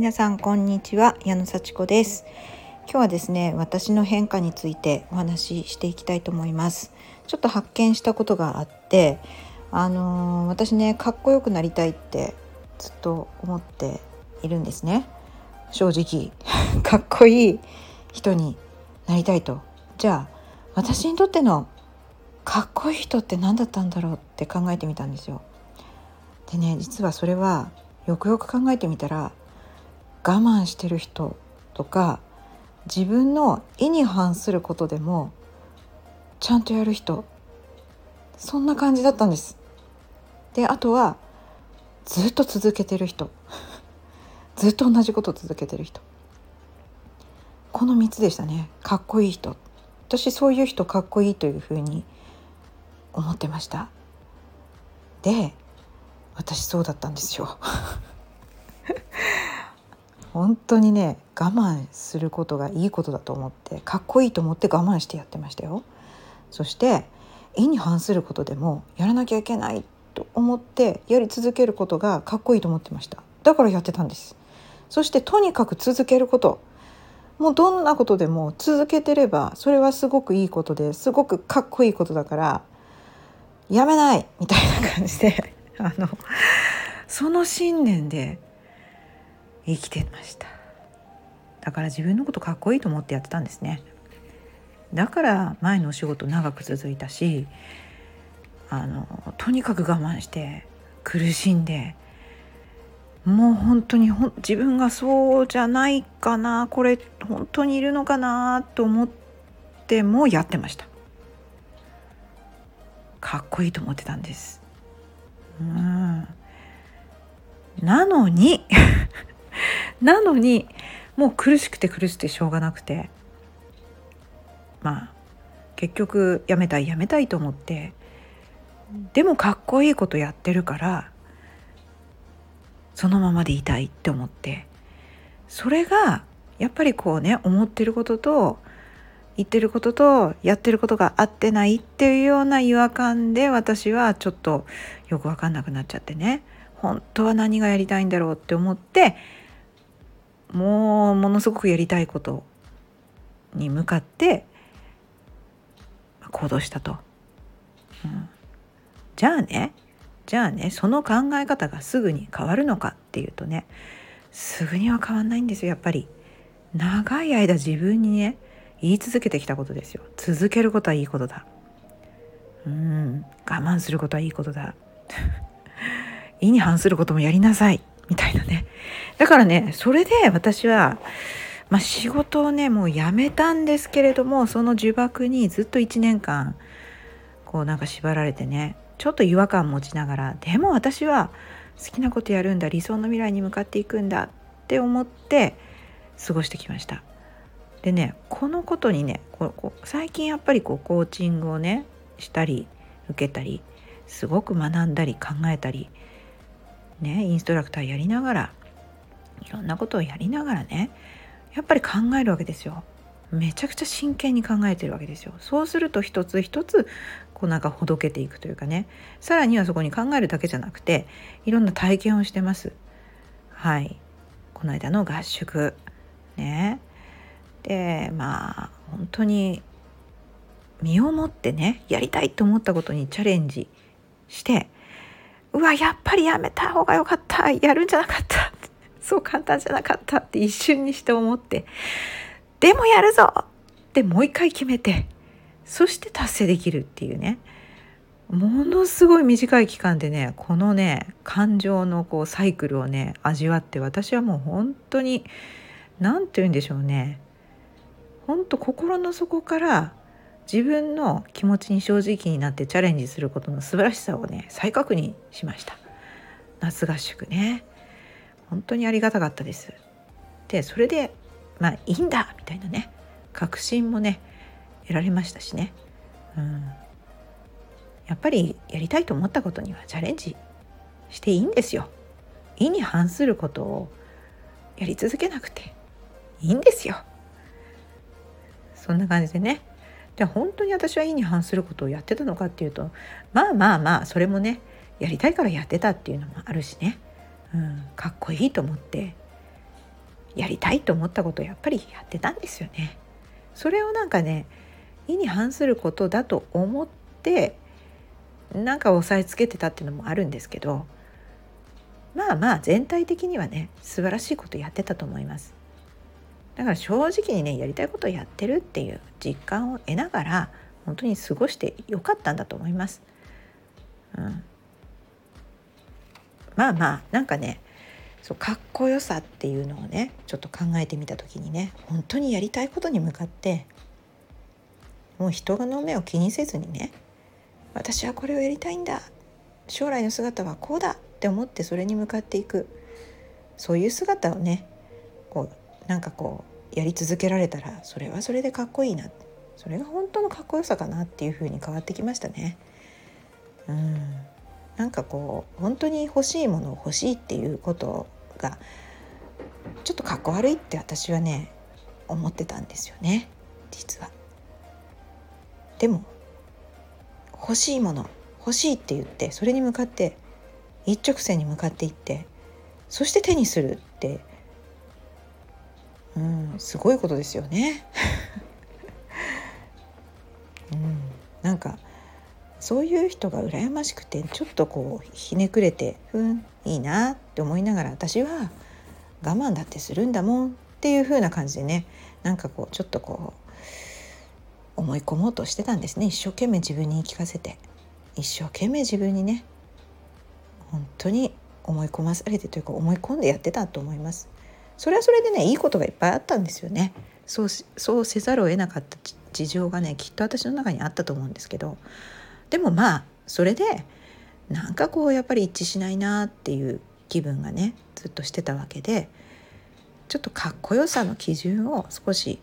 皆さんこんにちは矢野幸子です。今日はですね私の変化についてお話ししていきたいと思います。ちょっと発見したことがあってあのー、私ねかっこよくなりたいってずっと思っているんですね。正直 かっこいい人になりたいと。じゃあ私にとってのかっこいい人って何だったんだろうって考えてみたんですよ。でね実はそれはよくよく考えてみたら我慢してる人とか自分の意に反することでもちゃんとやる人そんな感じだったんです。であとはずっと続けてる人。ずっと同じことを続けてる人。この3つでしたね。かっこいい人。私そういう人かっこいいというふうに思ってました。で私そうだったんですよ。本当にね我慢することがいいことだと思ってかっこいいと思って我慢してやってましたよ。そして意に反することでもやらなきゃいけないと思ってやり続けることがかっこいいと思ってました。だからやってたんです。そしてとにかく続けること。もうどんなことでも続けてればそれはすごくいいことですごくかっこいいことだからやめないみたいな感じで あのその信念で生きてました。だから自分のことかっこいいと思ってやってたんですね。だから前のお仕事長く続いたしあのとにかく我慢して苦しんでもう本当にほ自分がそうじゃないかなこれ本当にいるのかなと思ってもやってました。かっこいいと思ってたんです。うん。なのに なのにもう苦しくて苦しくてしょうがなくて。まあ結局やめたいやめたいと思って。でもかっこいいことやってるからそのままでいたいって思って。それがやっぱりこうね思ってることと言ってることとやってることが合ってないっていうような違和感で私はちょっとよく分かんなくなっちゃってね。本当は何がやりたいんだろうって思ってもうものすごくやりたいことに向かって行動したと。うん、じゃあねじゃあねその考え方がすぐに変わるのかっていうとねすぐには変わんないんですよやっぱり。長い間自分にね言い続けてきたことですよ。続けることはいいことだ。うん我慢することはいいことだ。意に反することもやりなさいみたいなねだからねそれで私は、まあ、仕事をねもう辞めたんですけれどもその呪縛にずっと1年間こうなんか縛られてねちょっと違和感持ちながらでも私は好きなことやるんだ理想の未来に向かっていくんだって思って過ごしてきました。でねこのことにねここ最近やっぱりこうコーチングをねしたり受けたりすごく学んだり考えたりねインストラクターやりながらいろんなことをやりながらねやっぱり考えるわけですよ。めちゃくちゃ真剣に考えてるわけですよ。そうすると一つ一つこうなんかほどけていくというかねさらにはそこに考えるだけじゃなくていろんな体験をしてます。はいこの間の合宿ねでまあ本当に身をもってねやりたいと思ったことにチャレンジしてうわやっぱりやめた方がよかった。やるんじゃなかった。そう簡単じゃなかったって一瞬にして思って。でもやるぞ。ってもう一回決めて。そして達成できるっていうね。ものすごい短い期間でねこのね感情のこうサイクルをね味わって私はもう本当に何て言うんでしょうね。本当心の底から自分の気持ちに正直になってチャレンジすることの素晴らしさをね再確認しました。夏合宿ね。本当にありがたかったです。でそれでまあいいんだみたいなね。確信もね得られましたしね。うん。やっぱりやりたいと思ったことにはチャレンジしていいんですよ。意に反することをやり続けなくていいんですよ。そんな感じでね。じゃあ本当に私は意に反することをやってたのかっていうとまあまあまあそれもねやりたいからやってたっていうのもあるしね、うん、かっこいいと思ってやりたいと思ったことをやっぱりやってたんですよね。それをなんかね意に反することだと思ってなんか押さえつけてたっていうのもあるんですけどまあまあ全体的にはね素晴らしいことやってたと思います。だから正直にねやりたいことをやってるっていう実感を得ながら本当に過ごしてよかったんだと思います。うん、まあまあなんかねそうかっこよさっていうのをねちょっと考えてみた時にね本当にやりたいことに向かってもう人の目を気にせずにね私はこれをやりたいんだ。将来の姿はこうだって思ってそれに向かっていく。そういう姿をねこうなんかこうやり続けられたらそれはそれでかっこいいなそれが本当のかっこよさかなっていう風に変わってきましたね。うんなんかこう本当に欲しいものを欲しいっていうことがちょっとかっこ悪いって私はね思ってたんですよね実は。でも欲しいもの欲しいって言ってそれに向かって一直線に向かっていってそして手にするってうんすごいことですよね。うん、なんかそういう人が羨ましくてちょっとこうひねくれて「うんいいな」って思いながら私は我慢だってするんだもんっていう風な感じでねなんかこうちょっとこう思い込もうとしてたんですね一生懸命自分に言い聞かせて。一生懸命自分にね本当に思い込まされてというか思い込んでやってたと思いますそれはそれでねいいことがいっぱいあったんですよね。そうそうせざるを得なかった事情がねきっと私の中にあったと思うんですけど。でもまあそれでなんかこうやっぱり一致しないなっていう気分がねずっとしてたわけでちょっとかっこよさの基準を少し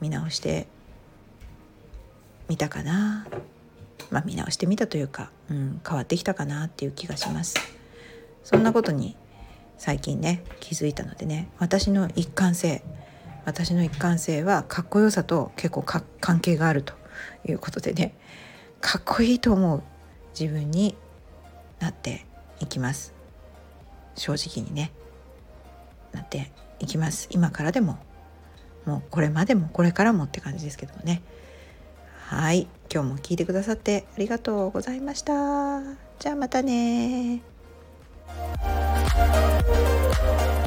見直してみたかな。まあ見直してみたというか、うん、変わってきたかなっていう気がします。そんなことに最近ね気づいたのでね私の一貫性私の一貫性はかっこよさと結構関係があるということでねかっこいいと思う自分になっていきます。正直にねなっていきます。今からでももうこれまでもこれからもって感じですけどもね。はい今日も聞いてくださってありがとうございました。じゃあまたね Thank you.